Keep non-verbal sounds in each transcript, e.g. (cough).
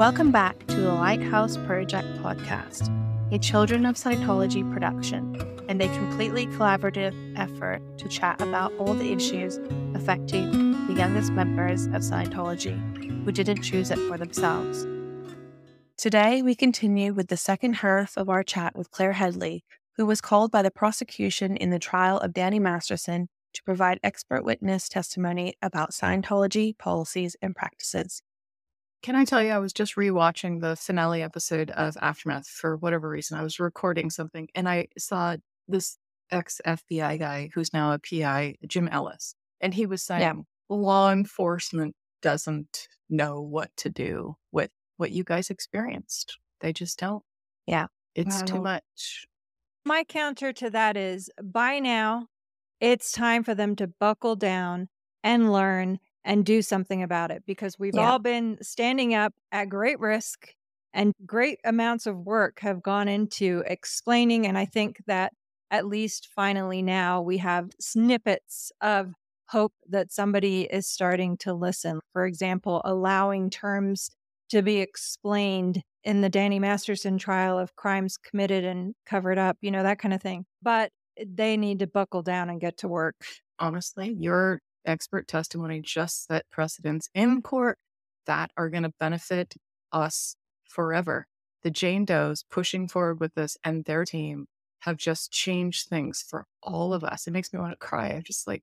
Welcome back to the Lighthouse Project podcast, a Children of Scientology production and a completely collaborative effort to chat about all the issues affecting the youngest members of Scientology who didn't choose it for themselves. Today, we continue with the second half of our chat with Claire Headley, who was called by the prosecution in the trial of Danny Masterson to provide expert witness testimony about Scientology policies and practices. Can I tell you, I was just rewatching the finale episode of Aftermath for whatever reason. I was recording something and I saw this ex FBI guy who's now a PI, Jim Ellis. And he was saying yeah. law enforcement doesn't know what to do with what you guys experienced. They just don't. Yeah. It's too much. My counter to that is by now, it's time for them to buckle down and learn and do something about it because we've yeah. all been standing up at great risk and great amounts of work have gone into explaining. And I think that at least finally now we have snippets of hope that somebody is starting to listen. For example, allowing terms to be explained in the Danny Masterson trial of crimes committed and covered up, you know, that kind of thing. But eh, they need to buckle down and get to work. Honestly, your expert testimony just set precedents in court that are going to benefit us forever. The Jane Does pushing forward with this and their team have just changed things for all of us. It makes me want to cry. I'm just like,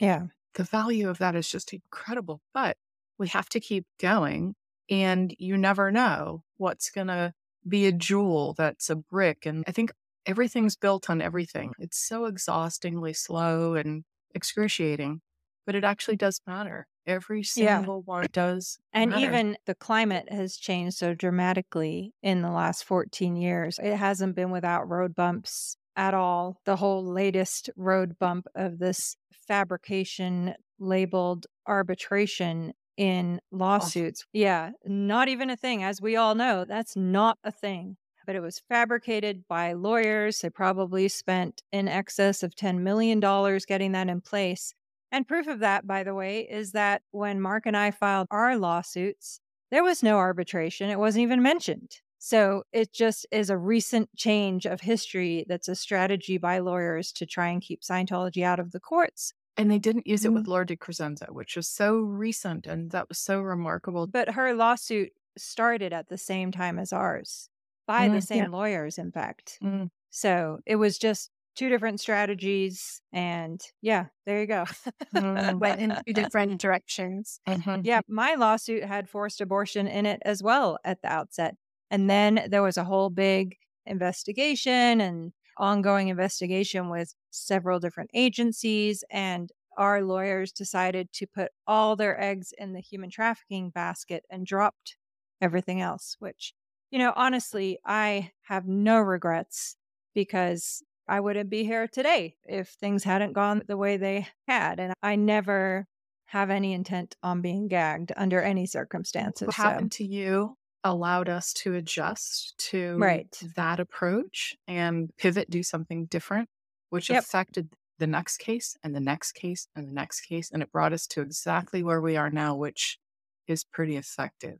yeah, the value of that is just incredible. But we have to keep going. And you never know what's going to be a jewel that's a brick. And I think everything's built on everything. It's so exhaustingly slow and excruciating but it actually does matter. Every single yeah. one does. And matter. even the climate has changed so dramatically in the last 14 years. It hasn't been without road bumps at all. The whole latest road bump of this fabrication labeled arbitration in lawsuits. Oh. Yeah, not even a thing. As we all know, that's not a thing. But it was fabricated by lawyers. They probably spent in excess of $10 million getting that in place. And proof of that, by the way, is that when Mark and I filed our lawsuits, there was no arbitration. It wasn't even mentioned. So it just is a recent change of history that's a strategy by lawyers to try and keep Scientology out of the courts. And they didn't use it with mm-hmm. Laura Crescenzo, which was so recent and that was so remarkable. But her lawsuit started at the same time as ours by mm, the same yeah. lawyers, in fact. Mm. So it was just two different strategies and yeah there you go. (laughs) Mm, went in two (laughs) different directions. Mm-hmm. yeah my lawsuit had forced abortion in it as well at the outset and then there was a whole big investigation and ongoing investigation with several different agencies and our lawyers decided to put all their eggs in the human trafficking basket and dropped everything else which you know honestly i have no regrets because I wouldn't be here today if things hadn't gone the way they had. And I never have any intent on being gagged under any circumstances. What so. happened to you allowed us to adjust to right. that approach and pivot, do something different, which yep. affected the next case and the next case and the next case. And it brought us to exactly where we are now, which is pretty effective.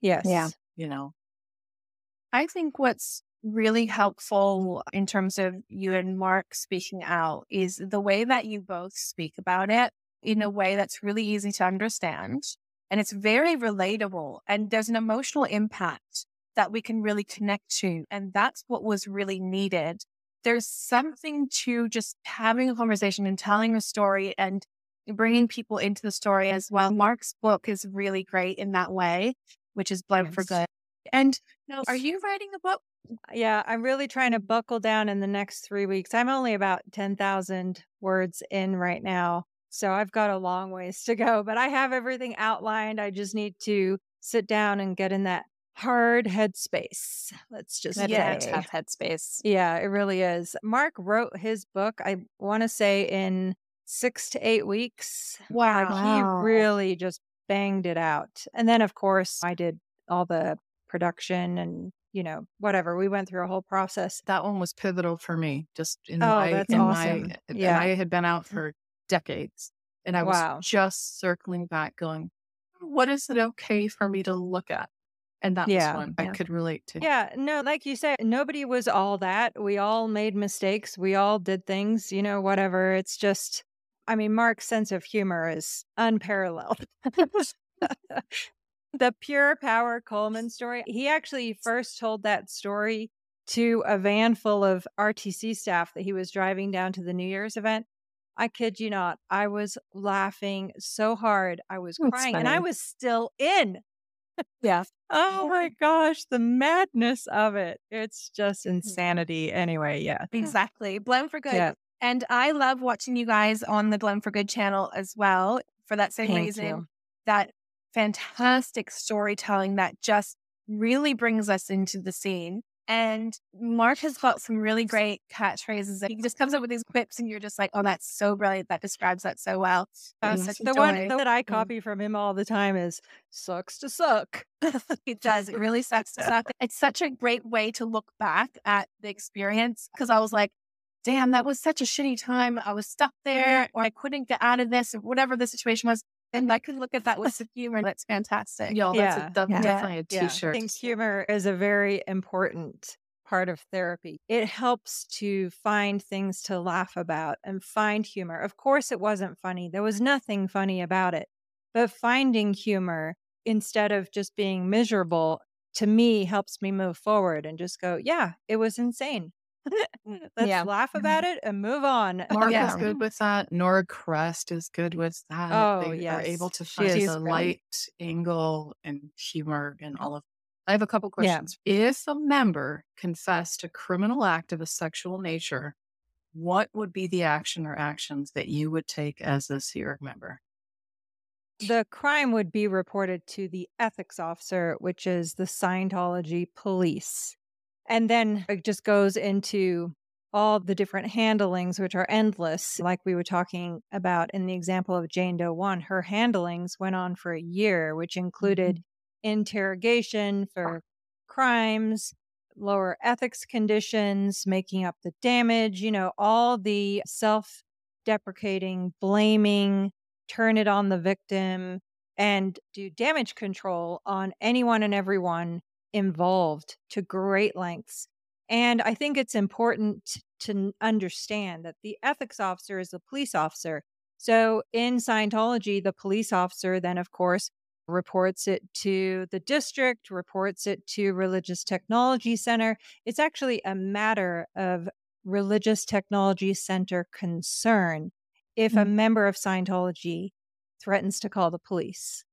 Yes. Yeah. You know, I think what's really helpful in terms of you and Mark speaking out is the way that you both speak about it in a way that's really easy to understand. And it's very relatable and there's an emotional impact that we can really connect to. And that's what was really needed. There's something to just having a conversation and telling a story and bringing people into the story as well. Mark's book is really great in that way, which is Blood yes. for Good. And no, are you writing a book? Yeah, I'm really trying to buckle down in the next three weeks. I'm only about 10,000 words in right now. So I've got a long ways to go, but I have everything outlined. I just need to sit down and get in that hard headspace. Let's just yeah, say. tough headspace. Yeah, it really is. Mark wrote his book, I want to say in six to eight weeks. Wow. Like he really just banged it out. And then, of course, I did all the production and you know whatever we went through a whole process that one was pivotal for me just in oh, my that's in awesome. my yeah i had been out mm. for decades and i was wow. just circling back going what is it okay for me to look at And that Yeah, was one I could relate to. Yeah, no, like you say, nobody was all that. We all made mistakes. We all did things, you know, whatever. It's just, I mean, Mark's sense of humor is unparalleled. (laughs) the pure power Coleman story, he actually first told that story to a van full of RTC staff that he was driving down to the New Year's event. I kid you not. I was laughing so hard. I was That's crying and I was still in. Yeah. (laughs) Oh my gosh, the madness of it. It's just mm. insanity. Anyway, yeah. (laughs) Exactly. Blown for good. Yeah. And I love watching you guys on the Blown for Good channel as well for that same Thank reason. you. That fantastic storytelling that just really brings us into the scene. And Mark has got some really great catchphrases that he just comes up with these quips, and you're just like, oh, that's so brilliant. That describes that so well. That was Mm. such a The one that I copy from him all the time is sucks to suck. (laughs) it does. It really sucks to suck. It's such a great way to look back at the experience because I was like, damn, that was such a shitty time. I was stuck there or I couldn't get out of this or whatever the situation was. And I could look at that with some humor. That's fantastic. Y'all, that's Yeah, a, that's yeah. definitely a Yeah, I t-shirt. think humor is a very important part of therapy. It helps to find things to laugh about and find humor. Of course, it wasn't funny. There was nothing funny about it. But finding humor instead of just being miserable to me helps me move forward and just go, yeah, it was insane. (laughs) Let's Yeah. laugh about it and move on. (laughs) Mark Yeah. is good with that. Nora Crest is good with that. Oh, they are able to find is the great. light angle and humor and all of. I have a couple Yeah. questions. If a member confessed a criminal act of a sexual nature, what would be the action or actions that you would take as a Sea Org member? the crime would be reported to the ethics officer, which is the Scientology police. And then it just goes into all the different handlings, which are endless. Like we were talking about in the example of Jane Doe 1, her handlings went on for a year, which included mm-hmm. interrogation for crimes, lower ethics conditions, making up the damage, you know, all the self deprecating, blaming, turn it on the victim, and do damage control on anyone and everyone involved to great lengths. And I think it's important to understand that the ethics officer is a police officer. So in Scientology, the police officer then, of course, reports it to the district, reports it to Religious Technology Center. It's actually a matter of Religious Technology Center concern if a member of Scientology threatens to call the police.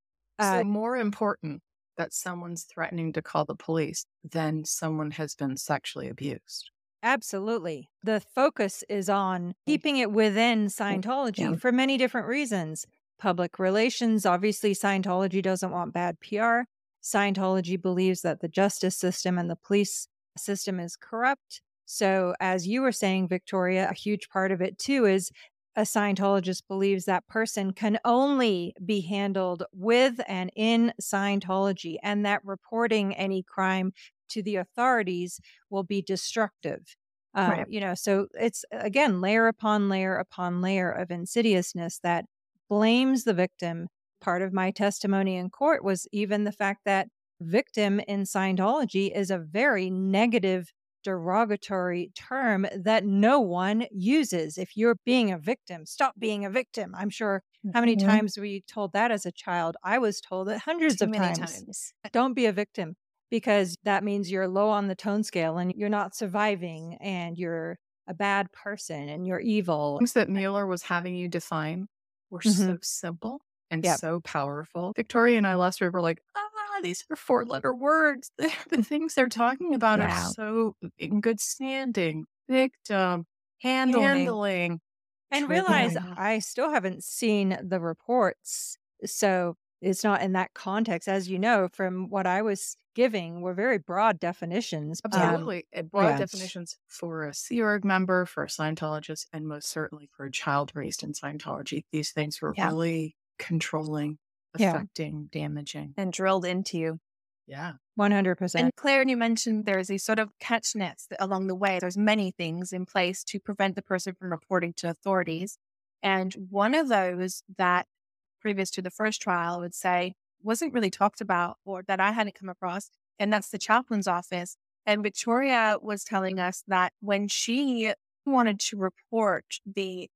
so Uh, more important that someone's threatening to call the police then someone has been sexually abused. Absolutely. The focus is on keeping it within Scientology Yeah. for many different reasons. Public relations, obviously, Scientology doesn't want bad PR. Scientology believes that the justice system and the police system is corrupt. So, as you were saying, Victoria, a huge part of it too is a Scientologist believes that person can only be handled with and in Scientology, and that reporting any crime to the authorities will be destructive. Uh, Right. You know, so it's again layer upon layer upon layer of insidiousness that blames the victim. Part of my testimony in court was even the fact that victim in Scientology is a very negative, derogatory term that no one uses. If you're being a victim, stop being a victim. I'm sure how many Mhm. times we told that as a child? I was told it hundreds Too of times times. don't be a victim because that means you're low on the tone scale and you're not surviving and you're a bad person and you're evil. Things that Mueller was having you define were so simple and Yep. so powerful. Victoria and I last week were like, ah, these are four letter words. (laughs) the things they're talking about are so in good standing. Victim, Handling. handling. And realize I still haven't seen the reports. So it's not in that context. As you know, from what I was giving, were very broad definitions. Um, Absolutely. and broad yeah. definitions for a Sea Org member, for a Scientologist, and most certainly for a child raised in Scientology. These things were Yeah. really controlling, Yeah. damaging. And drilled into you. Yeah. 100%. And Claire, and you mentioned there's these sort of catch nets that along the way. There's many things in place to prevent the person from reporting to authorities. And one of those that previous to the first trial I would say wasn't really talked about or that I hadn't come across and that's the chaplain's office. And Victoria was telling us that when she wanted to report the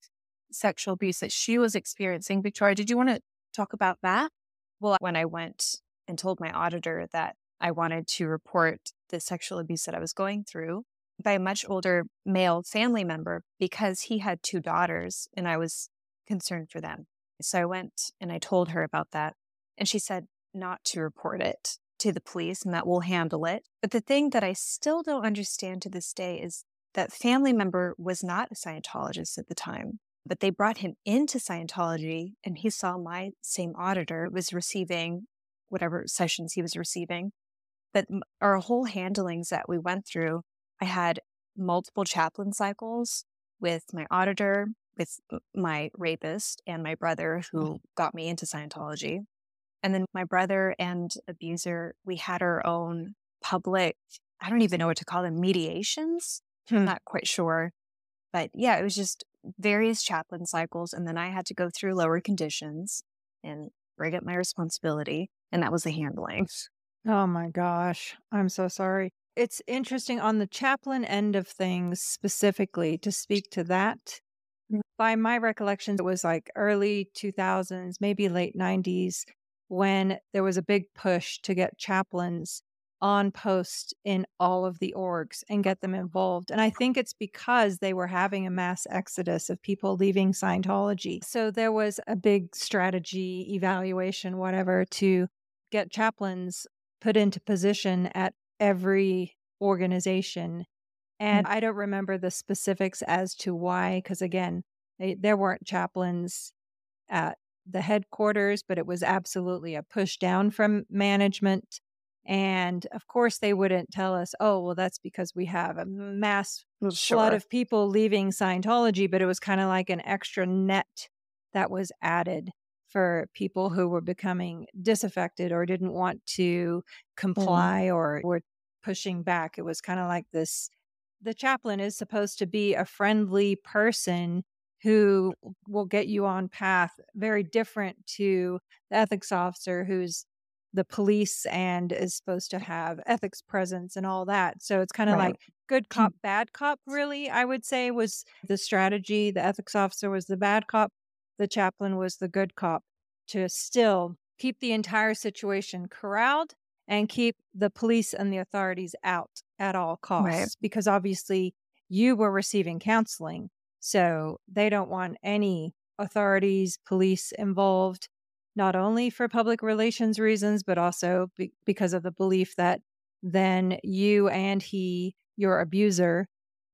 sexual abuse that she was experiencing, Victoria, did you want to talk about that? Well, when I went and told my auditor that I wanted to report the sexual abuse that I was going through by a much older male family member because he had two daughters and I was concerned for them. So I went and I told her about that. And she said not to report it to the police and that we'll handle it. But the thing that I still don't understand to this day is that family member was not a Scientologist at the time, but they brought him into Scientology and he saw my same auditor was receiving whatever sessions he was receiving. But our whole handlings that we went through, I had multiple chaplain cycles with my auditor, with my rapist, and my brother who got me into Scientology. And then my brother and abuser, we had our own public, I don't even know what to call them, mediations. Hmm. I'm not quite sure. But yeah, it was just various chaplain cycles. And then I had to go through lower conditions and bring up my responsibility. And that was the handling. Oh my gosh. I'm so sorry. It's interesting on the chaplain end of things specifically to speak to that. Mm. By my recollections, it was like early 2000s, maybe late 90s when there was a big push to get chaplains on post in all of the orgs and get them involved. And I think it's because they were having a mass exodus of people leaving Scientology. So there was a big strategy, evaluation, whatever, to get chaplains put into position at every organization. And mm-hmm. I don't remember the specifics as to why, because again, they, there weren't chaplains at the headquarters, but it was absolutely a push down from management. And of course, they wouldn't tell us, oh, well, that's because we have a mass flood of people leaving Scientology, but it was kind of like an extra net that was added for people who were becoming disaffected or didn't want to mm-hmm. comply mm. or were pushing back. It was kind of like this the chaplain is supposed to be a friendly person who will get you on path very different to the ethics officer who's the police and is supposed to have ethics presence and all that. So it's kind of right. like good mm. cop, bad cop, really, I would say was the strategy. The ethics officer was the bad cop, the chaplain was the good cop to still keep the entire situation corralled and keep the police and the authorities out at all costs right. because obviously you were receiving counseling so they don't want any authorities, police involved, not only for public relations reasons, but also be- because of the belief that then you and he, your abuser,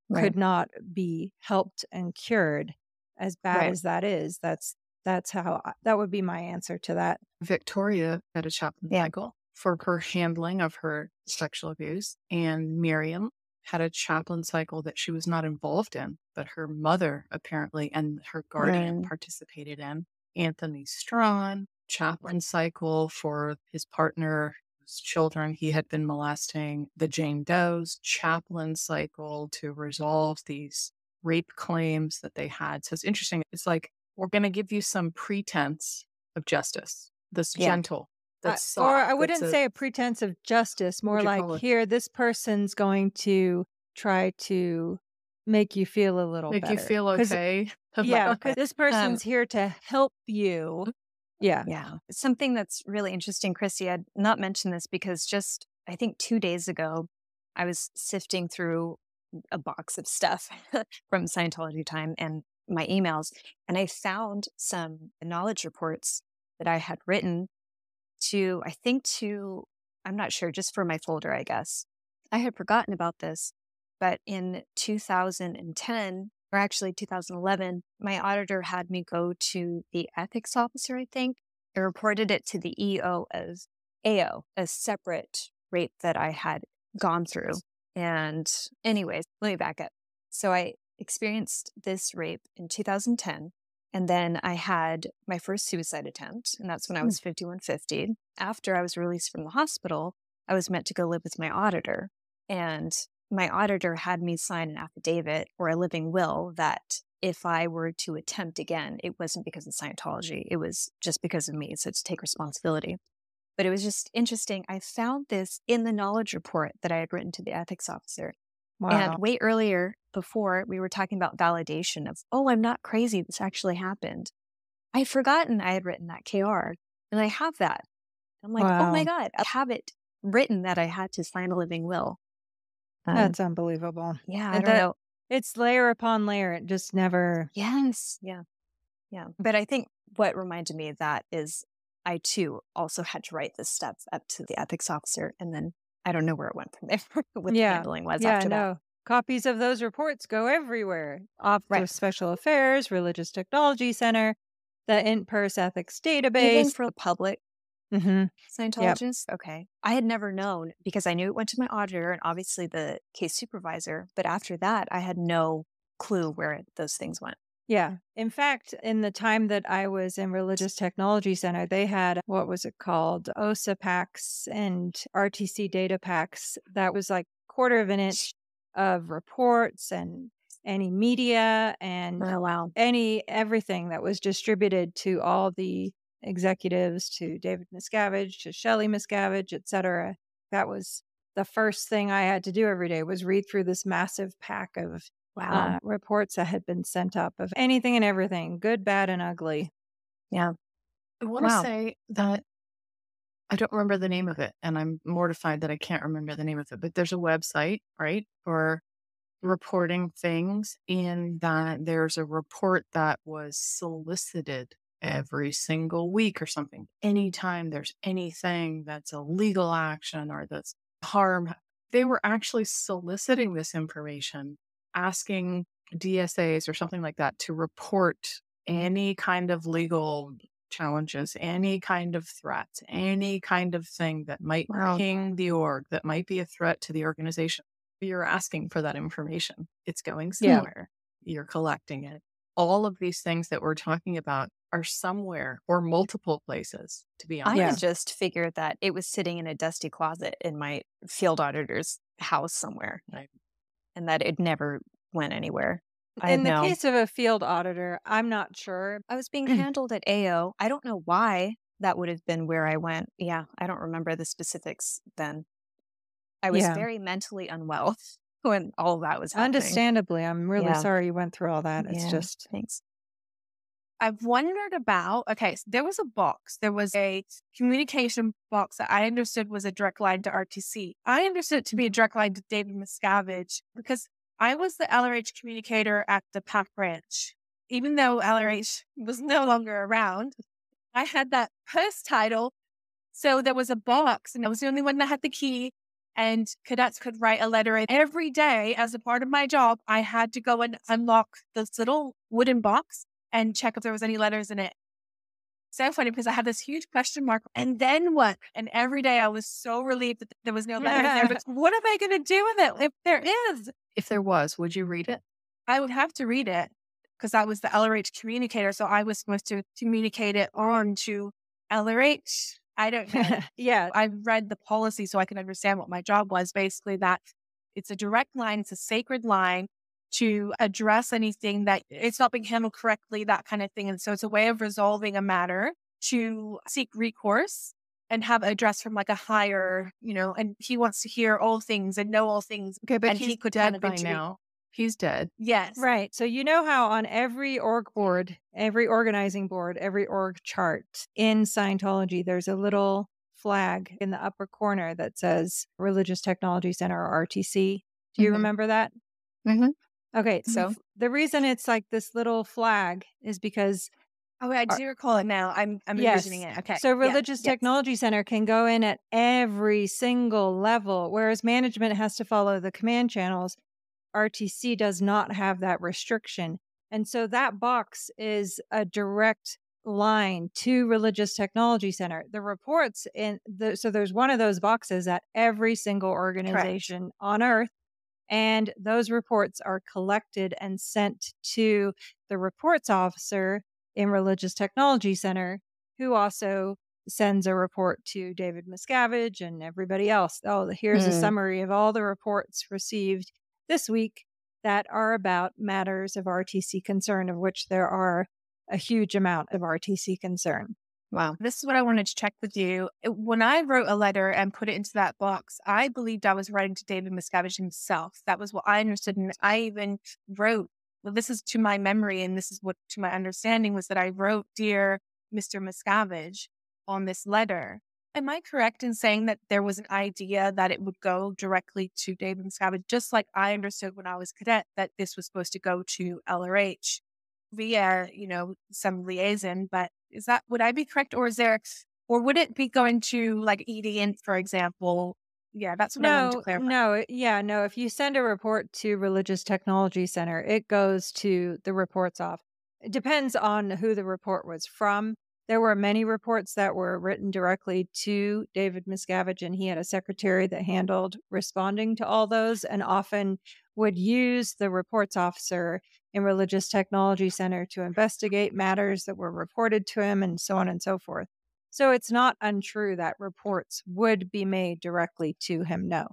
right. could not be helped and cured as bad right. as that is. That's that's how I, that would be my answer to that. Victoria had a chaplain yeah. cycle for her handling of her sexual abuse, and Miriam had a chaplain cycle that she was not involved in, but her mother apparently and her guardian right. participated in. Anthony Strawn, chaplain cycle for his partner, his children he had been molesting, the Jane Doe's chaplain cycle to resolve these rape claims that they had. So it's interesting. It's like, we're going to give you some pretense of justice, this yeah. gentle that's or I wouldn't a, say a pretense of justice, more like here, this person's going to try to make you feel a little make better. you feel okay. (laughs) yeah, this person's um, here to help you. Yeah, yeah. Something that's really interesting, Christy. I'd not mentioned this because just I think two days ago, I was sifting through a box of stuff (laughs) from Scientology time and my emails, and I found some knowledge reports that I had written to, I think to, I'm not sure, just for my folder, I guess. I had forgotten about this, but in 2010, or actually 2011, my auditor had me go to the ethics officer, I think. I reported it to the EO as AO, a separate rape that I had gone through. And, anyways, let me back up. So I experienced this rape in 2010. And then I had my first suicide attempt, and that's when I hmm. was 5150. After I was released from the hospital, I was meant to go live with my auditor. And my auditor had me sign an affidavit or a living will that if I were to attempt again, it wasn't because of Scientology, it was just because of me. So to take responsibility. But it was just interesting. I found this in the knowledge report that I had written to the ethics officer. Wow. And way earlier before, we were talking about validation of, oh, I'm not crazy. This actually happened. I had forgotten I had written that KR and I have that. I'm like, oh my God, I have it written that I had to sign a living will. Um, That's unbelievable. yeah, I and don't that- know. It's layer upon layer. It just never. Yes. Yeah. Yeah. But I think what reminded me of that is I too also had to write this stuff up to the ethics officer. And then I don't know where it went from there, (laughs) what the handling was yeah, after that. Copies of those reports go everywhere. Off Right. to Special Affairs, Religious Technology Center, the IntPurse Ethics Even Database. for the public hmm Scientologists? Okay. I had never known because I knew it went to my auditor and obviously the case supervisor. But after that, I had no clue where those things went. Yeah. In fact, in the time that I was in Religious Technology Center, they had what was it called? OSA packs and RTC data packs. That was like quarter of an inch of reports and any media and Oh, wow. any everything that was distributed to all the executives, to David Miscavige, to Shelley Miscavige, et cetera. That was the first thing I had to do every day was read through this massive pack of Wow. uh, reports that had been sent up of anything and everything, good, bad, and ugly. yeah. I want to Wow. say that I don't remember the name of it, and I'm mortified that I can't remember the name of it. But there's a website, right, for reporting things, in that there's a report that was solicited every single week or something. Anytime there's anything that's a legal action or that's harm, they were actually soliciting this information, asking DSAs or something like that to report any kind of legal challenges, any kind of threats, any kind of thing that might Wow. ping the org, that might be a threat to the organization. You're asking for that information. It's going Yeah. somewhere. You're collecting it. All of these things that we're talking about are somewhere or multiple places, to be I honest. Yeah. had just figured that it was sitting in a dusty closet in my field auditor's house somewhere Right. and that it never went anywhere. I In the case of a field auditor, I'm not sure. I was being (clears throat) handled at AO. I don't know why that would have been where I went. Yeah, I don't remember the specifics then. I was Yeah. very mentally unwell when all that was happening. Understandably, I'm really Yeah. sorry you went through all that. It's Yeah. just, Thanks. I've wondered about okay, so there was a box. There was a communication box that I understood was a direct line to RTC. I understood it to be a mm-hmm. direct line to David Miscavige because I was the LRH communicator at the PAC branch. Even though mm. LRH was no longer around, I had that post title. So there was a box and I was the only one that had the key and cadets could write a letter. And every day, as a part of my job, I had to go and unlock this little wooden box and check if there was any letters in it. So funny because I had this huge question mark. And then what? And every day I was so relieved that there was no letter in there. But (laughs) what am I going to do with it if there is? If there was, would you read it? I would have to read it because I was the LRH communicator. So I was supposed to communicate it on to LRH. I don't know. (laughs) yeah. I read the policy so I can understand what my job was. Basically, that it's a direct line, it's a sacred line to address anything that it's not being handled correctly, that kind of thing. And so it's a way of resolving a matter to seek recourse and have address from like a higher, you know, and he wants to hear all things and know all things. Okay, but And he could dead by now. He's dead. Yes. Right. So you know how on every org board, every organizing board, every org chart in Scientology, there's a little flag in the upper corner that says Religious Technology Center or RTC. Do you Mhm. remember that? Mhm. Okay. So? f- the reason it's like this little flag is because Oh, I Are- do recall it now. I'm I'm Yes. envisioning it. Okay. So Yeah. Religious Yes. Technology Center can go in at every single level, whereas management has to follow the command channels. RTC does not have that restriction. And so that box is a direct line to Religious Technology Center. The reports in the so there's one of those boxes at every single organization on earth. And those reports are collected and sent to the reports officer in Religious Technology Center, who also sends a report to David Miscavige and everybody else. Oh, here's a Mm. summary of all the reports received this week that are about matters of RTC concern, of which there are a huge amount of RTC concern. Wow. This is what I wanted to check with you. When I wrote a letter and put it into that box, I believed I was writing to David Miscavige himself. That was what I understood. And I even wrote, well, this is to my memory, and this is what to my understanding was that I wrote, Dear Mr. Miscavige, on this letter. Am I correct in saying that there was an idea that it would go directly to David Miscavige, just like I understood when I was cadet that this was supposed to go to LRH via, you know, some liaison, but is that would I be correct, or is there, or would it be going to like EDN, for example? Yeah, that's what I wanted to No, clarify. no, yeah, no. If you send a report to Religious Technology Center, it goes to the reports off. It depends on who the report was from. There were many reports that were written directly to David Miscavige, and he had a secretary that handled responding to all those and often would use the reports officer in Religious Technology Center to investigate matters that were reported to him and so on and so forth. So it's not untrue that reports would be made directly to him, no.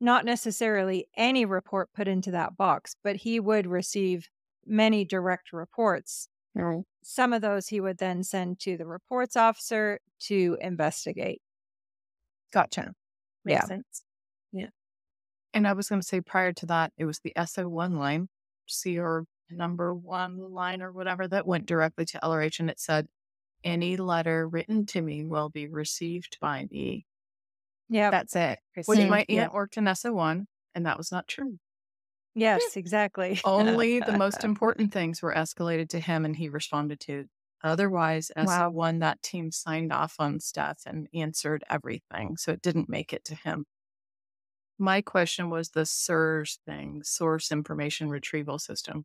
Not necessarily any report put into that box, but he would receive many direct reports. Mm. Some of those he would then send to the reports officer to investigate. Gotcha. Makes Yeah. sense. Yeah. And I was going to say prior to that, it was the SO1 line, CR number one line or whatever that went directly to LRH. And it said, any letter written to me will be received by me. Yeah. That's it. Which Christine. my aunt Yeah. worked in SO1, and that was not true. Yes, (laughs) exactly. (laughs) Only the most (laughs) important things were escalated to him, and he responded to. Otherwise, Wow. SO1, that team signed off on stuff and answered everything. So it didn't make it to him. My question was the SIRS thing, Source Information Retrieval System.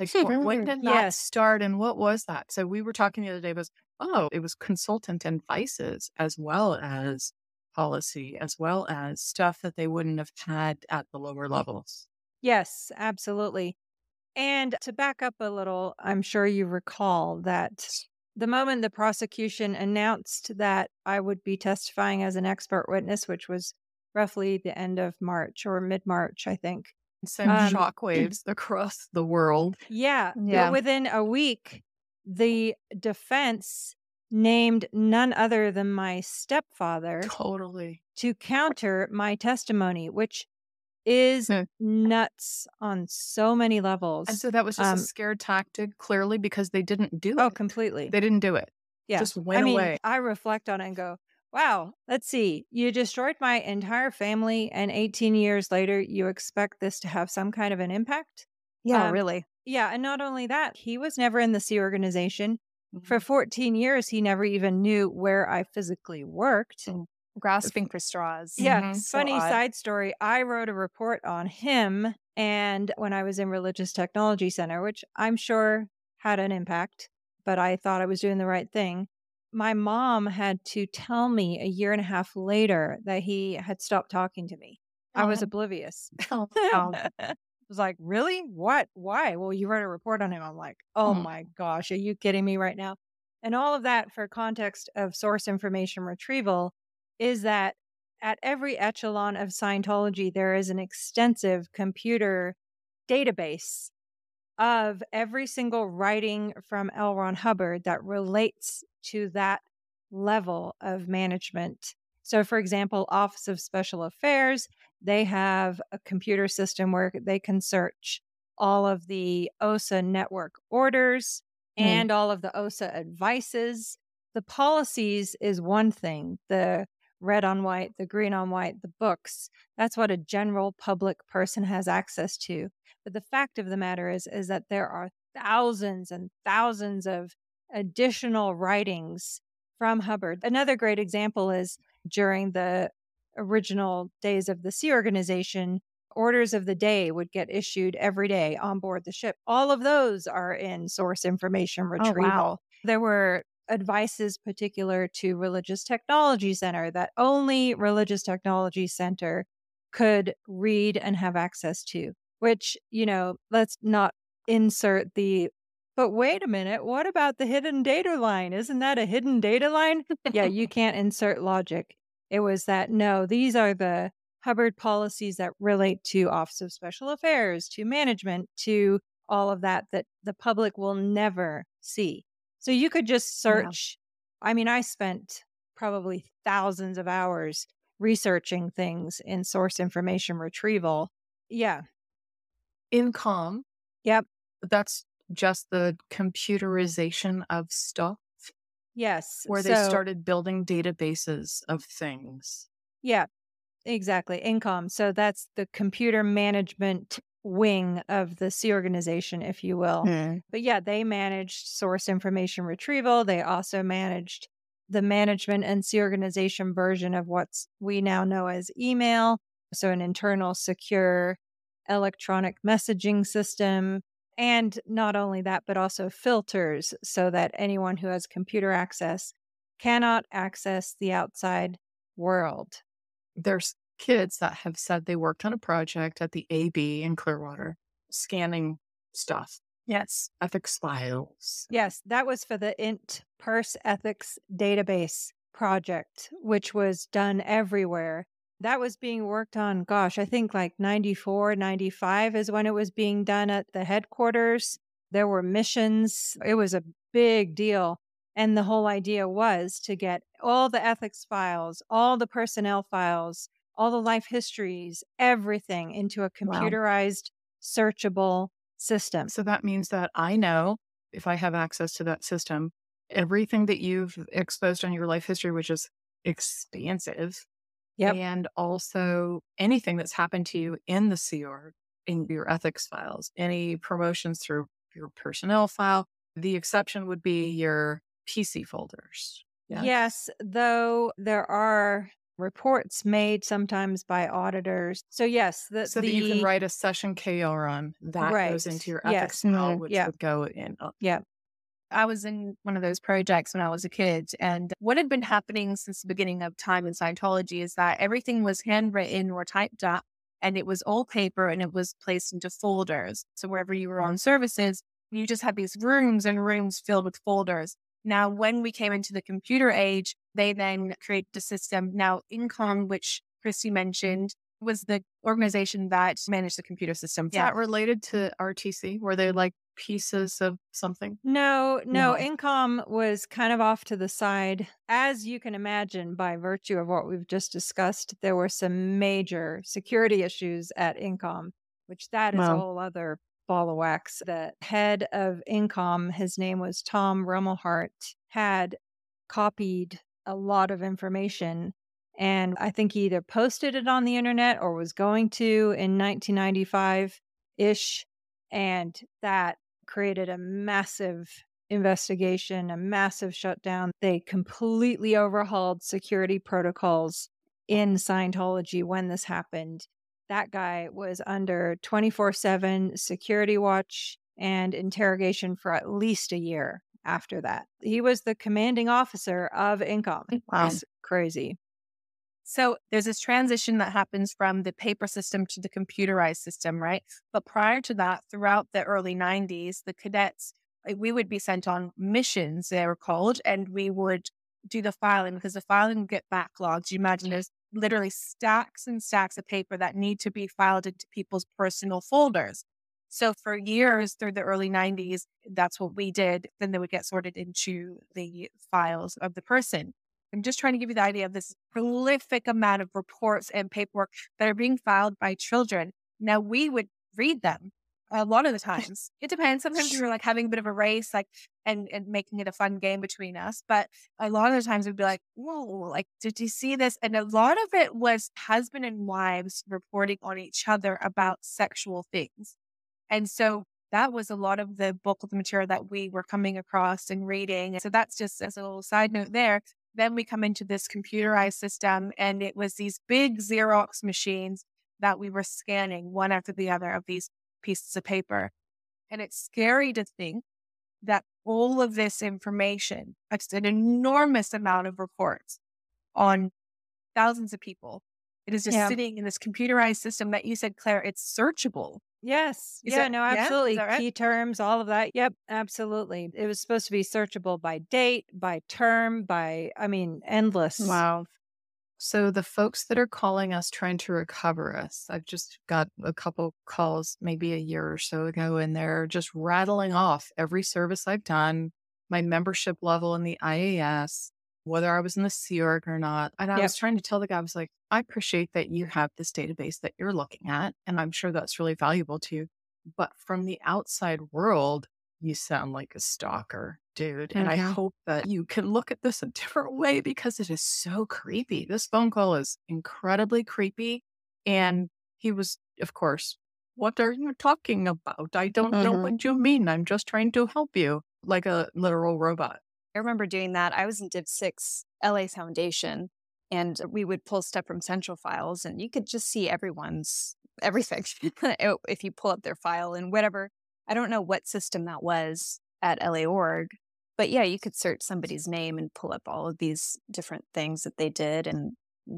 Like, wh- when did that Yes. start and what was that? So we were talking the other day, was, oh, it was consultant advices as well as policy, as well as stuff that they wouldn't have had at the lower levels. Yes, absolutely. And to back up a little, I'm sure you recall that the moment the prosecution announced that I would be testifying as an expert witness, which was roughly the end of March or mid March, I think. Send Um, shockwaves across the world. Yeah. Yeah. Within a week, the defense named none other than my stepfather Totally. to counter my testimony, which is Hmm. nuts on so many levels. And so that was just Um, a scare tactic, clearly, because they didn't do oh, it. completely. They didn't do it. Yeah. Just went I mean, away. I reflect on it and go, wow, let's see. You destroyed my entire family, and 18 years later, you expect this to have some kind of an impact? Yeah, Um, really. Yeah. And not only that, he was never in the Sea organization. Mm-hmm. For 14 years, he never even knew where I physically worked. Mm. Grasping for straws. Yeah. Mhm. Funny odd. side story. I wrote a report on him and when I was in Religious Technology Center, which I'm sure had an impact, but I thought I was doing the right thing. My mom had to tell me a year and a half later that he had stopped talking to me. I was Oh. oblivious. (laughs) Oh, wow. I (laughs) was like, really? What? Why? Well, you wrote a report on him. I'm like, oh Hmm. my gosh, are you kidding me right now? And all of that for context of source information retrieval is that at every echelon of Scientology, there is an extensive computer database of every single writing from L. Ron Hubbard that relates to that level of management. So, for example, Office of Special Affairs, they have a computer system where they can search all of the OSA network orders Mm. and all of the OSA advices. The policies is one thing, the red on white, the green on white, the books. That's what a general public person has access to. But the fact of the matter is is that there are thousands and thousands of additional writings from Hubbard. Another great example is during the original days of the Sea Organization, orders of the day would get issued every day on board the ship. All of those are in source information retrieval. Oh, wow. There were advices particular to Religious Technology Center that only Religious Technology Center could read and have access to, which, you know, let's not insert the but wait a minute, what about the hidden data line? Isn't that a hidden data line? yeah, you (laughs) can't insert logic. It was that no, these are the Hubbard policies that relate to Office of Special Affairs, to management, to all of that that the public will never see. So you could just Yeah. search I mean, I spent probably thousands of hours researching things in source information retrieval. Yeah. INCOMM. Yep. That's just the computerization of stuff. Yes. Where they started building databases of things. Yeah, exactly. INCOMM. So that's the computer management wing of the Sea Organization, if you will. Mm. But yeah, they managed source information retrieval. They also managed the management and Sea Organization version of what's we now know as email. So an internal secure electronic messaging system. And not only that, but also filters so that anyone who has computer access cannot access the outside world. There's kids that have said they worked on a project at the AB in Clearwater, scanning stuff. Yes. Ethics files. Yes, that was for the INT Purse Ethics Database project, which was done everywhere. That was being worked on, gosh, I think like 94, 95 is when it was being done at the headquarters. There were missions. It was a big deal. And the whole idea was to get all the ethics files, all the personnel files, all the life histories, everything into a computerized, wow. searchable system. So that means that I know if I have access to that system, everything that you've exposed on your life history, which is expansive. Yep. And also anything that's happened to you in the CR, in your ethics files, any promotions through your personnel file. The exception would be your PC folders. Yes. yes, though there are reports made sometimes by auditors. So yes, the, so the, that you can write a session KR on that right. goes into your ethics yes. file, which yeah. would go in. Uh, yeah. I was in one of those projects when I was a kid. And what had been happening since the beginning of time in Scientology is that everything was handwritten or typed up and it was all paper and it was placed into folders. So wherever you were on services, you just had these rooms and rooms filled with folders. Now, when we came into the computer age, they then created a system. Now, INCOMM, which Christy mentioned, was the organization that managed the computer system. Is yeah. that related to RTC? Were they like pieces of something? No, no, no. INCOMM was kind of off to the side. As you can imagine, by virtue of what we've just discussed, there were some major security issues at INCOMM, which that is wow. a whole other ball of wax. The head of INCOMM, his name was Tom Rummelhart, had copied a lot of information. And I think he either posted it on the internet or was going to in 1995 ish. And that created a massive investigation, a massive shutdown. They completely overhauled security protocols in Scientology when this happened that guy was under 24 7 security watch and interrogation for at least a year after that. He was the commanding officer of INCOMM. Mm, wow. It's crazy. So there's this transition that happens from the paper system to the computerized system, right? But prior to that, throughout the early 90s, the cadets, eh, we would be sent on missions, they were called, and we would do the filing because the filing would get backlogged. You imagine there's literally stacks and stacks of paper that need to be filed into people's personal folders. So for years through the early 90s, that's what we did. Then they would get sorted into the files of the person. I'm just trying to give you the idea of this prolific amount of reports and paperwork that are being filed by children. Now we would read them a lot of the times. It depends. Sometimes we are like having a bit of a race, like and and making it a fun game between us. But a lot of the times we'd be like, "Whoa, like did you see this?" And a lot of it was husband and wives reporting on each other about sexual things, and so that was a lot of the bulk of the material that we were coming across and reading. So that's just as a little side note there. Then we come into this computerized system, and it was these big Xerox machines that we were scanning one after the other of these pieces of paper. And it's scary to think that all of this information, an enormous amount of reports on thousands of people, it is just yeah. sitting in this computerized system that you said, Claire, it's searchable. Yes. Is yeah, that, no, absolutely. Yeah? Right? Key terms, all of that. Yep, absolutely. It was supposed to be searchable by date, by term, by, I mean, endless. Wow. So the folks that are calling us trying to recover us, I've just got a couple calls maybe a year or so ago, and they're just rattling off every service I've done, my membership level in the IAS, whether I was in the Sea Org or not. And I Yep. was trying to tell the guy, I was like, I appreciate that you have this database that you're looking at, and I'm sure that's really valuable to you. But from the outside world, you sound like a stalker, dude. And I Mhm. hope that you can look at this a different way because it is so creepy. This phone call is incredibly creepy. And he was, of course, what are you talking about? I don't know Mhm. what you mean. I'm just trying to help you, like a literal robot. I remember doing that. I was in Div 6 LA Foundation, and we would pull stuff from central files, and you could just see everyone's everything (laughs) if you pull up their file and whatever. I don't know what system that was at LA Org, but yeah, you could search somebody's name and pull up all of these different things that they did and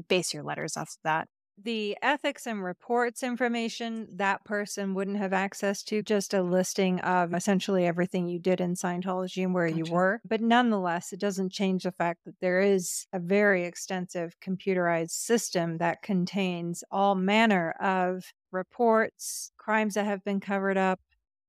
base your letters off of that. the ethics and reports information that person wouldn't have access to just a listing of essentially everything you did in Scientology and where you were. But nonetheless, it doesn't change the fact that there is a very extensive computerized system that contains all manner of reports, crimes that have been covered up,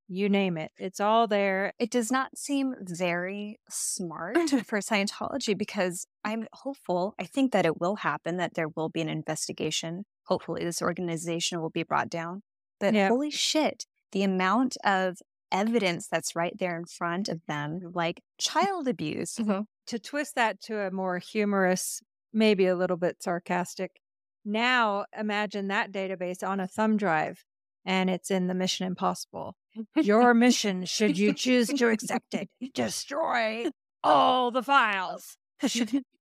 you name it. It's all there. It does not seem very smart mm-hmm. for Scientology because I'm hopeful. I think that it will happen, that there will be an investigation. Hopefully, this organization will be brought down. But Yep. holy shit, the amount of evidence that's right there in front of them, like mm-hmm. child abuse. Mm-hmm. to twist that to a more humorous, maybe a little bit sarcastic. Now imagine that database on a thumb drive and it's in the Mission Impossible. (laughs) Your mission, should you choose to accept it, (laughs) destroy all the files. (laughs)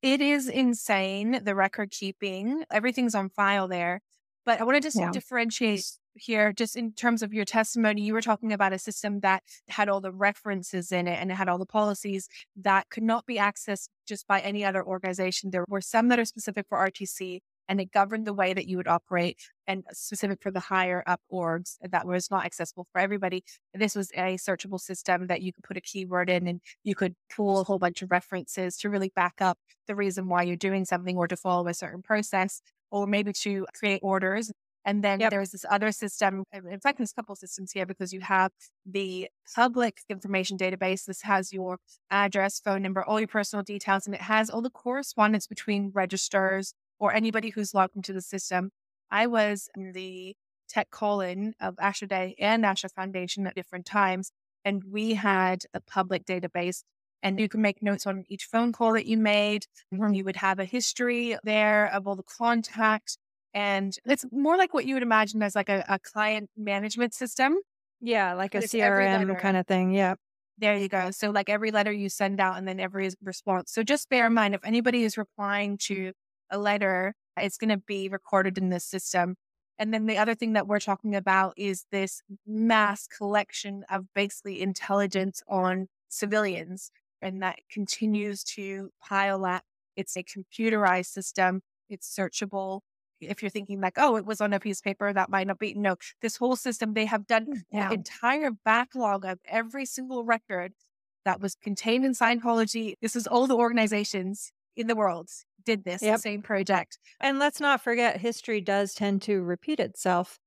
it is insane the record keeping everything's on file there but i want to just Yeah. differentiate here just in terms of your testimony you were talking about a system that had all the references in it and it had all the policies that could not be accessed just by any other organization there were some that are specific for rtc and it governed the way that you would operate and specific for the higher up orgs that was not accessible for everybody this was a searchable system that you could put a keyword in and you could pull a whole bunch of references to really back up the reason why you're doing something or to follow a certain process or maybe to create orders. And then Yep. there's this other system. In fact, there's a couple systems here because you have the public information database. This has your address, phone number, all your personal details, and it has all the correspondence between registrars or anybody who's logged into the system. I was the tech call-in of ASHO Day and ASHO Foundation at different times, and we had a public database. And you can make notes on each phone call that you made. Mm-hmm. You would have a history there of all the contact. And it's more like what you would imagine as like a, a client management system. Yeah, like a But it's every CRM kind of thing. Yeah. There you go. So like every letter you send out and then every response. So just bear in mind if anybody is replying mm-hmm. to a letter, it's going to be recorded in this system. And then the other thing that we're talking about is this mass collection of basically intelligence on civilians. And that continues to pile up. It's a computerized system. It's searchable. If you're thinking like, oh, it was on a piece of paper, that might not be. No, this whole system, they have done mm, Yeah. an entire backlog of every single record that was contained in Scientology. This is all the organizations in the world did this Yep. same project. And let's not forget, history does tend to repeat itself.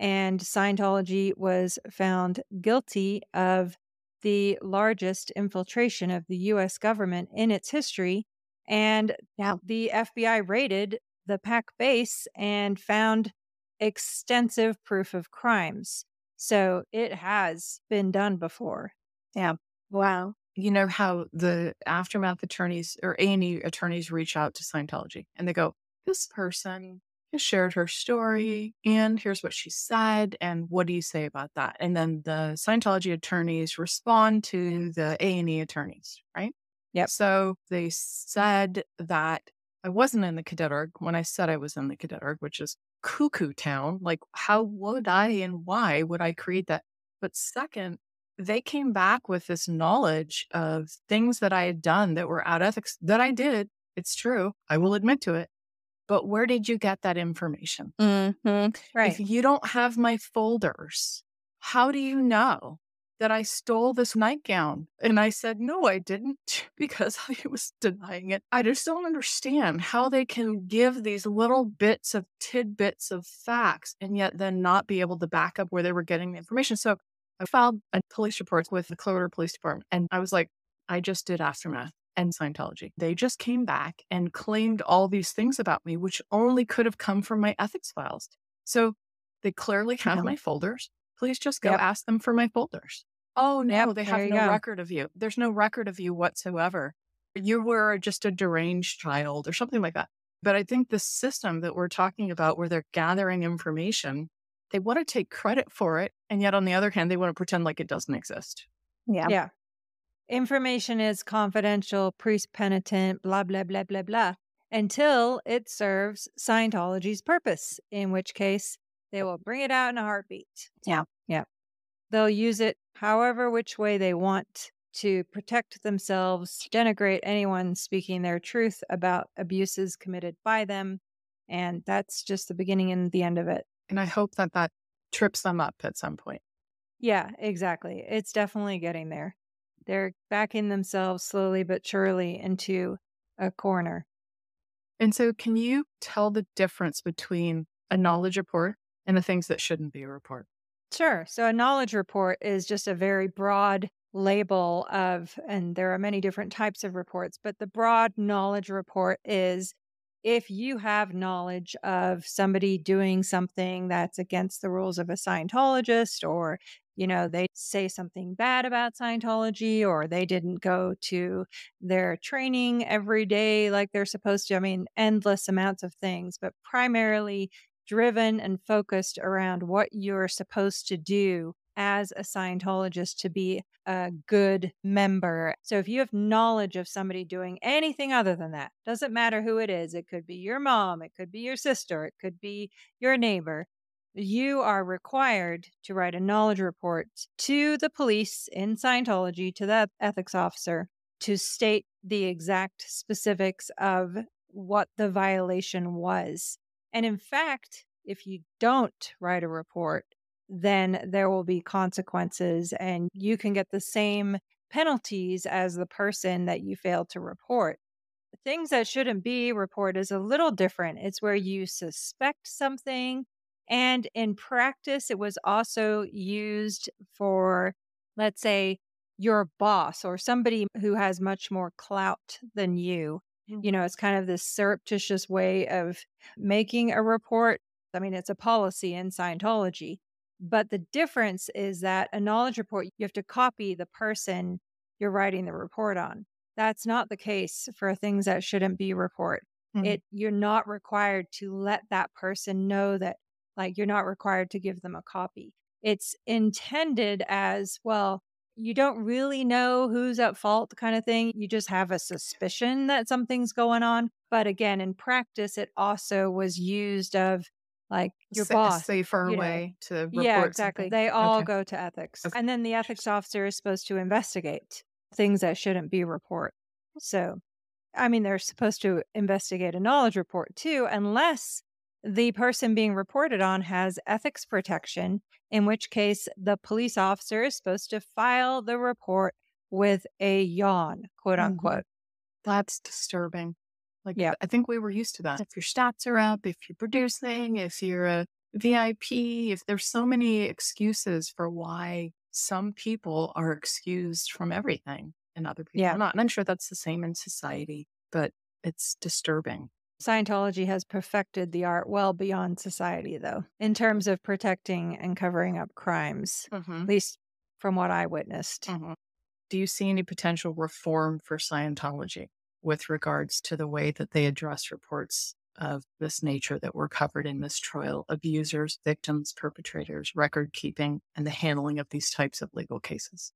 And Scientology was found guilty of the largest infiltration of the US government in its history. And Yeah. the FBI raided the PAC base and found extensive proof of crimes. So it has been done before. Yeah. Wow. You know how the aftermath attorneys or A&E attorneys reach out to Scientology and they go, this person has shared her story and here's what she said. And what do you say about that? And then the Scientology attorneys respond to the A&E attorneys, right? Yep. So they said that I wasn't in the cadet org when I said I was in the cadet org, which is cuckoo town. Like, how would I and why would I create that? But second, they came back with this knowledge of things that I had done that were out ethics that I did. It's true. I will admit to it. But where did you get that information? Mm-hmm. If you don't have my folders, how do you know that I stole this nightgown? And I said, no, I didn't (laughs) because (laughs) I was denying it. I just don't understand how they can give these little bits of tidbits of facts and yet then not be able to back up where they were getting the information. So I filed a police report with the Clearwater Police Department and I was like, I just did aftermath. and Scientology. They just came back and claimed all these things about me, which only could have come from my ethics files. So they clearly have uh-huh. my folders. Please just go Yep. ask them for my folders. Oh, no, Yep, they have no go. record of you. There's no record of you whatsoever. You were just a deranged child or something like that. But I think the system that we're talking about, where they're gathering information, they want to take credit for it. And yet, on the other hand, they want to pretend like it doesn't exist. Yeah. Yeah. Information is confidential, priest penitent, blah, blah, blah, blah, blah, until it serves Scientology's purpose, in which case they will bring it out in a heartbeat. Yeah. Yeah. They'll use it however which way they want to protect themselves, denigrate anyone speaking their truth about abuses committed by them. And that's just the beginning and the end of it. And I hope that that trips them up at some point. Yeah, exactly. It's definitely getting there. They're backing themselves slowly but surely into a corner. And so, can you tell the difference between a knowledge report and the things that shouldn't be a report? Sure. So a knowledge report is just a very broad label of, and there are many different types of reports, but the broad knowledge report is if you have knowledge of somebody doing something that's against the rules of a Scientologist, or, you know, they say something bad about Scientology, or they didn't go to their training every day like they're supposed to. I mean, endless amounts of things, but primarily driven and focused around what you're supposed to do as a Scientologist to be a good member. So if you have knowledge of somebody doing anything other than that, doesn't matter who it is, it could be your mom, it could be your sister, it could be your neighbor. You are required to write a knowledge report to the police in Scientology, to the ethics officer, to state the exact specifics of what the violation was. And in fact, if you don't write a report, then there will be consequences and you can get the same penalties as the person that you failed to report. Things that shouldn't be reported is a little different. It's where you suspect something. And in practice, it was also used for, let's say, your boss or somebody who has much more clout than you. Mm. You know, it's kind of this surreptitious way of making a report. I mean, it's a policy in Scientology. But the difference is that a knowledge report, you have to copy the person you're writing the report on. That's not the case for things that shouldn't be report. Mhm. It you're not required to let that person know that like you're not required to give them a copy. It's intended as well, you don't really know who's at fault kind of thing. You just have a suspicion that something's going on. But again, in practice, it also was used of like your Sa- boss a safer you know. way to report. yeah, exactly. something. They all Okay. go to ethics. Okay. And then the ethics officer is supposed to investigate things that shouldn't be report. So, I mean, they're supposed to investigate a knowledge report too, unless the person being reported on has ethics protection, in which case the police officer is supposed to file the report with a yawn, quote Mhm. unquote. That's disturbing. Like, Yeah. I think we were used to that. If your stats are up, if you're producing, if you're a VIP, if there's so many excuses for why some people are excused from everything and other people Yeah. are not. And I'm sure that's the same in society, but it's disturbing. Scientology has perfected the art well beyond society, though, in terms of protecting and covering up crimes, Mm-hmm. at least from what I witnessed. Mm-hmm. Do you see any potential reform for Scientology with regards to the way that they address reports of this nature that were covered in this trial? Abusers, victims, perpetrators, record keeping, and the handling of these types of legal cases.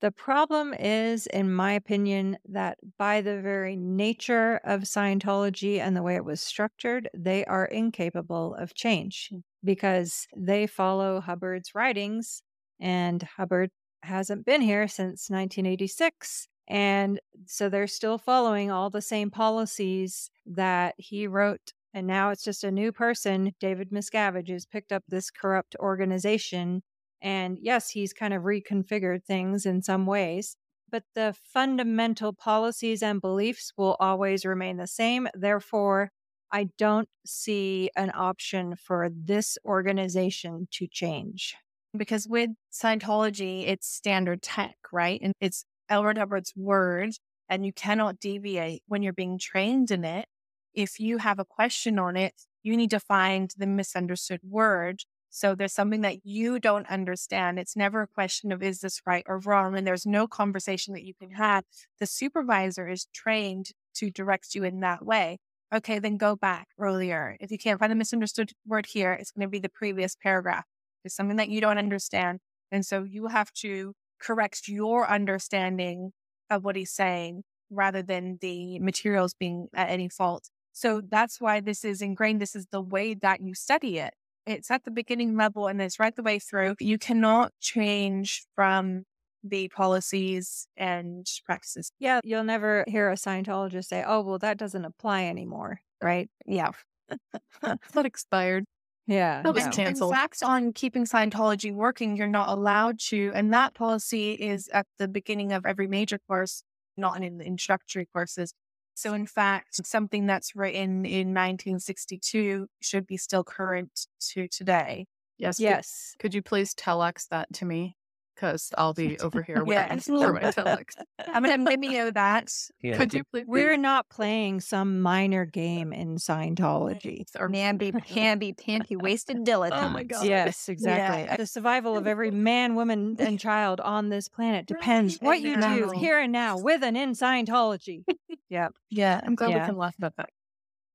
The problem is, in my opinion, that by the very nature of Scientology and the way it was structured, they are incapable of change hmm. because they follow Hubbard's writings, and Hubbard hasn't been here since 1986. And so they're still following all the same policies that he wrote. And now it's just a new person, David Miscavige, who's picked up this corrupt organization and yes, he's kind of reconfigured things in some ways, but the fundamental policies and beliefs will always remain the same. Therefore, I don't see an option for this organization to change. because with Scientology, it's standard tech, right? And it's L. Ron Hubbard's word and you cannot deviate when you're being trained in it. If you have a question on it, you need to find the misunderstood word. So there's something that you don't understand. It's never a question of is this right or wrong? And there's no conversation that you can have. The supervisor is trained to direct you in that way. Okay, then go back earlier. If you can't find the misunderstood word here, it's going to be the previous paragraph. It's something that you don't understand. And so you have to correct your understanding of what he's saying rather than the materials being at any fault. So that's why this is ingrained. This is the way that you study it. It's at the beginning level and it's right the way through. You cannot change from the policies and practices. Yeah, you'll never hear a Scientologist say, oh, well, that doesn't apply anymore. Right. Yeah. (laughs) that expired. Yeah. That was canceled. In fact, on keeping Scientology working, you're not allowed to. And that policy is at the beginning of every major course, not in the introductory courses. So, in fact, something that's written in 1962 should be still current to today. Yes. could- Yes. Could, you please telex that to me? Because I'll be over here Yeah. waiting for my telex. (laughs) I'm going to video that. (laughs) Yeah. Could you please? We're not playing some minor game in Scientology. Or- Namby, pamby, panty, wasted dilettante. Oh my God. Yes, exactly. The survival of every (laughs) man, woman, and child on this planet depends Right, what you do here and now with and in Scientology. yep. Yeah. I'm glad Yeah. we can laugh about that.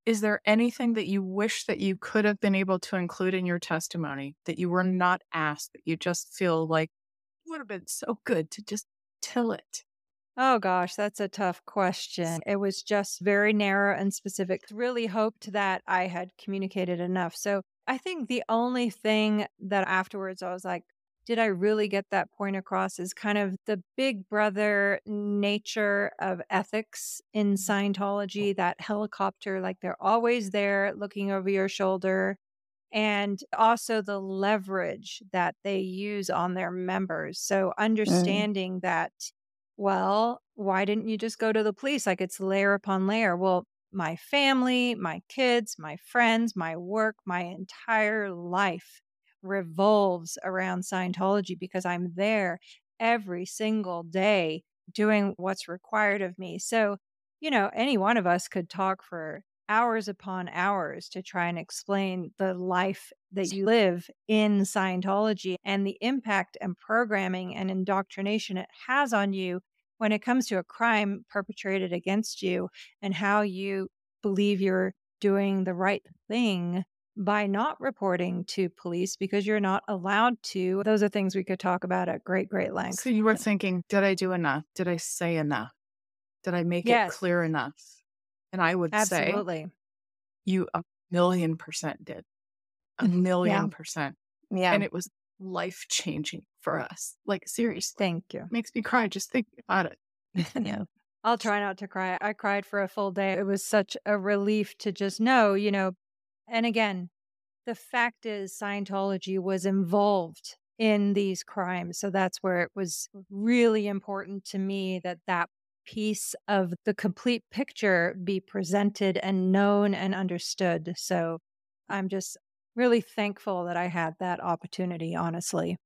Is there anything that you wish that you could have been able to include in your testimony that you were not asked, that you just feel like would have been so good to just tell it? Oh gosh, that's a tough question. It was just very narrow and specific. Really hoped that I had communicated enough. So I think the only thing that afterwards I was like, did I really get that point across is kind of the big brother nature of ethics in mm-hmm. Scientology, oh. that helicopter, like they're always there looking over your shoulder. And also the leverage that they use on their members. So mm. understanding that well, why didn't you just go to the police? Like it's layer upon layer. Well, my family, my kids, my friends, my work, my entire life revolves around Scientology because I'm there every single day doing what's required of me. So, you know, any one of us could talk for hours upon hours to try and explain the life that you live in Scientology and the impact and programming and indoctrination it has on you when it comes to a crime perpetrated against you and how you believe you're doing the right thing by not reporting to police because you're not allowed to. Those are things we could talk about at great, great length. So you were thinking, did I do enough? Did I say enough? Did I make Yes. it clear enough? And I would say Absolutely. you a million percent did. A (laughs) million percent. Yeah. And it was life changing for us. Like seriously. Thank you. Makes me cry just thinking about it. (laughs) Yeah. I'll try not to cry. I cried for a full day. It was such a relief to just know, you know. And again, the fact is, Scientology was involved in these crimes. So that's where it was mm-hmm. really important to me that that piece of the complete picture be presented and known and understood. So I'm just really thankful that I had that opportunity, honestly.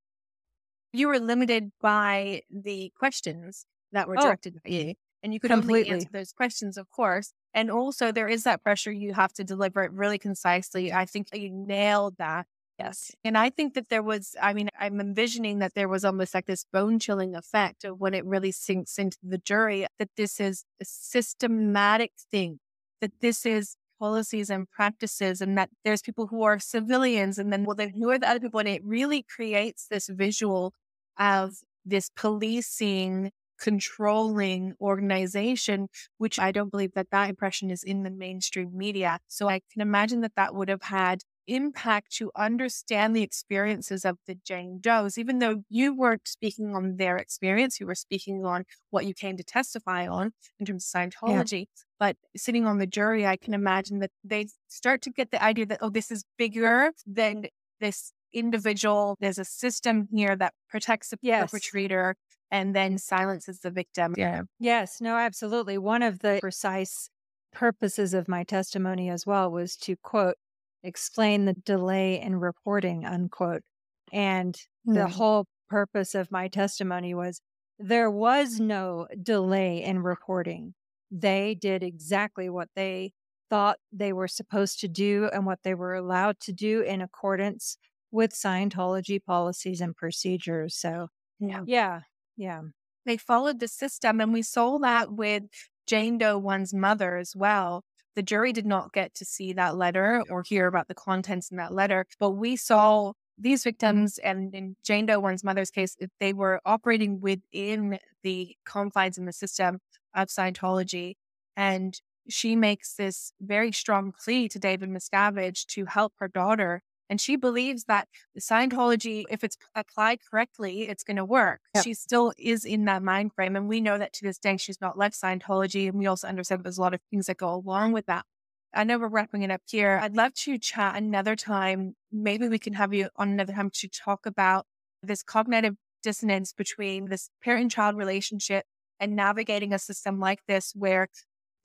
You were limited by the questions that were Oh. directed at you. And you could only Completely. answer those questions, of course. And also, there is that pressure you have to deliver it really concisely. I think you nailed that. Yes. And I think that there was, I mean, I'm envisioning that there was almost like this bone chilling effect of when it really sinks into the jury that this is a systematic thing, that this is policies and practices, and that there's people who are civilians, and then, well, then who are the other people? And it really creates this visual of this policing, controlling organization, which I don't believe that that impression is in the mainstream media. So I can imagine that that would have had impact to understand the experiences of the Jane Does, even though you weren't speaking on their experience, you were speaking on what you came to testify on in terms of Scientology. But sitting on the jury, I can imagine that they start to get the idea that, oh, this is bigger than this individual. There's a system here that protects the Yes. perpetrator and then silences the victim. Yeah. Yes, no, absolutely. One of the precise purposes of my testimony as well was to quote, explain the delay in reporting, unquote. And the Hmm. whole purpose of my testimony was there was no delay in reporting. They did exactly what they thought they were supposed to do and what they were allowed to do in accordance with Scientology policies and procedures. So, Yeah. yeah, yeah. They followed the system. And we saw that with Jane Doe one's mother as well. The jury did not get to see that letter or hear about the contents in that letter, but we saw these victims and in Jane Doe one's mother's case, they were operating within the confines in the system of Scientology. And she makes this very strong plea to David Miscavige to help her daughter. And she believes that the Scientology, if it's applied correctly, it's going to work. Yep. She still is in that mind frame. And we know that to this day, she's not left Scientology. And we also understand there's a lot of things that go along with that. I know we're wrapping it up here. I'd love to chat another time. Maybe we can have you on another time to talk about this cognitive dissonance between this parent child relationship and navigating a system like this where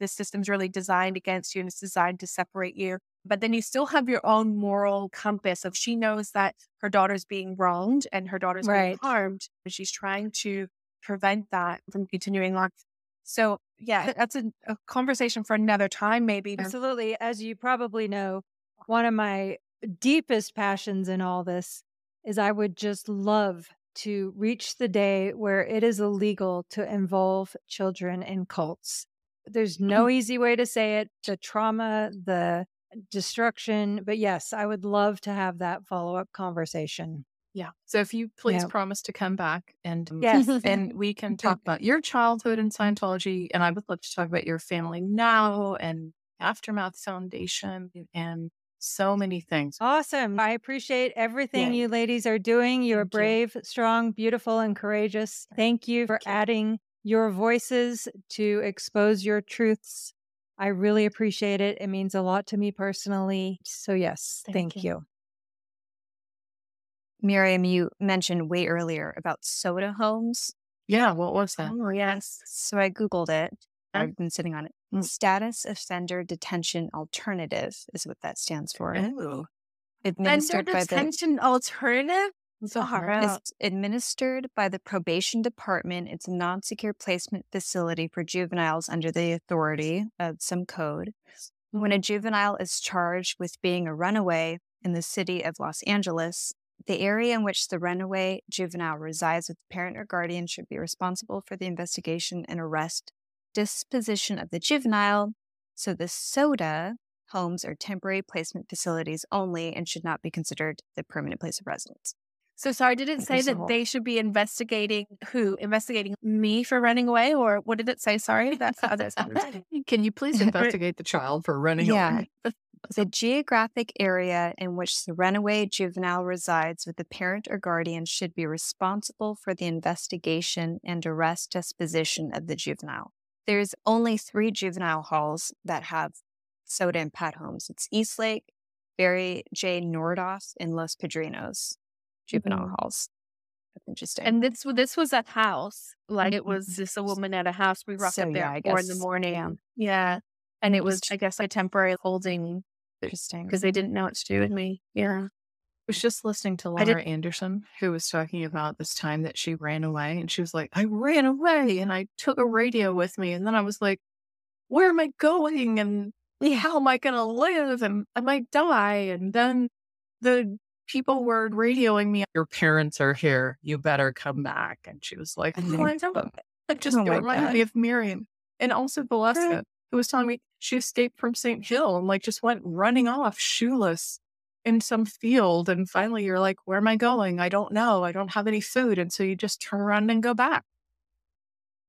the system's really designed against you and it's designed to separate you. But then you still have your own moral compass of she knows that her daughter's being wronged and her daughter's being harmed. And she's trying to prevent that from continuing on. So yeah, that's a, a conversation for another time, maybe. Absolutely. As you probably know, one of my deepest passions in all this is I would just love to reach the day where it is illegal to involve children in cults. There's mm. no easy way to say it. The trauma, the destruction. But yes, I would love to have that follow up conversation. Yeah. So if you please Yeah. promise to come back and um, Yes. (laughs) and we can (laughs) talk about your childhood in Scientology, and I would love to talk about your family now and Aftermath Foundation and so many things. Awesome. I appreciate everything Yeah. you ladies are doing. You're Thank you. brave, strong, beautiful, and courageous. Thank you for Thank you. adding your voices to expose your truths. I really appreciate it. It means a lot to me personally. So, yes, Thank thank, you. you. Miriam, you mentioned way earlier about soda homes. Yeah. What was that? Oh, yes. So I Googled it. I've been sitting on it. Mm. Status Offender Detention Alternative is what that stands for. Oh. Administered Vendor by the detention alternative? Zahara. Uh-huh. It's administered by the probation department. It's a non secure placement facility for juveniles under the authority of some code. When a juvenile is charged with being a runaway in the city of Los Angeles, the area in which the runaway juvenile resides with the parent or guardian should be responsible for the investigation and arrest, disposition of the juvenile. So the SODA homes are temporary placement facilities only and should not be considered the permanent place of residence. So sorry, did it Think say that whole- they should be investigating who? Investigating me for running away? Or what did it say? Sorry, that's how this (laughs) Can you please (laughs) investigate the child for running Yeah. away? The geographic area in which the runaway juvenile resides with the parent or guardian should be responsible for the investigation and arrest disposition of the juvenile. There's only three juvenile halls that have soda and pat homes. It's Eastlake, Barry J. Nidorf, and Los Padrinos juvenile Mhm. halls. That's interesting. And this this was a house. Like it was just a woman at a house. We rocked So, up there yeah, at four in the morning. yeah. Yeah. And it was, I guess, a temporary holding interesting. because they didn't know what to do with me. Yeah. I was just listening to Laura Anderson, who was talking about this time that she ran away. And she was like, I ran away and I took a radio with me. And then I was like, where am I going? And how am I going to live? And I might die. And then the people were radioing me, Your parents are here. You better come back. And she was like, oh, I don't. I just Oh reminded me of Miriam. And also Valeska, who was telling me she escaped from St. Hill and like just went running off shoeless in some field. And finally you're like, where am I going? I don't know. I don't have any food. And so you just turn around and go back.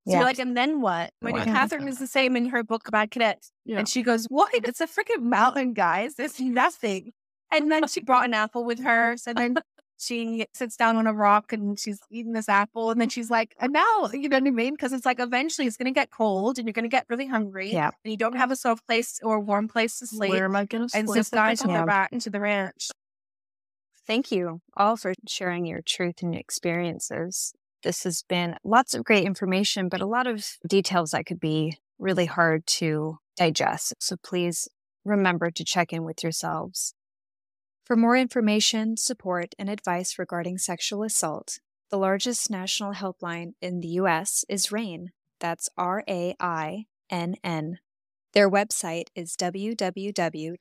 So Yeah. you're like, and then what? Oh when What? Catherine is the same in her book about cadets. Yeah. And she goes, What? It's a freaking mountain, guys. There's nothing. And then she brought an apple with her. So then she sits down on a rock and she's eating this apple. And then she's like, and now, you know what I mean? Because it's like eventually it's going to get cold and you're going to get really hungry. Yeah. And you don't have a soft place or a warm place to sleep. Where am I going to sleep? and sleep? so guys at the on their Yeah. back into the ranch. Thank you all for sharing your truth and experiences. This has been lots of great information, but a lot of details that could be really hard to digest. So please remember to check in with yourselves. For more information, support, and advice regarding sexual assault, The largest national helpline in the US is RAINN. That's R A I N N. Their website is www.rainn.org.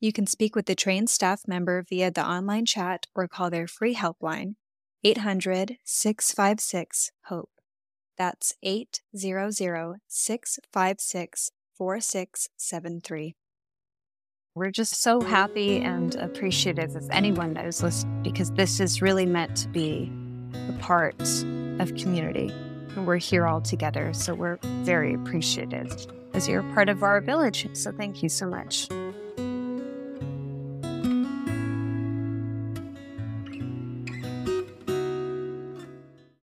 You can speak with the trained staff member via the online chat or call their free helpline, 800 656 HOPE. That's 800 656 4673. We're just so happy and appreciative of anyone that is listening because this is really meant to be a part of community. And we're here all together. So we're very appreciative as you're part of our village. So thank you so much.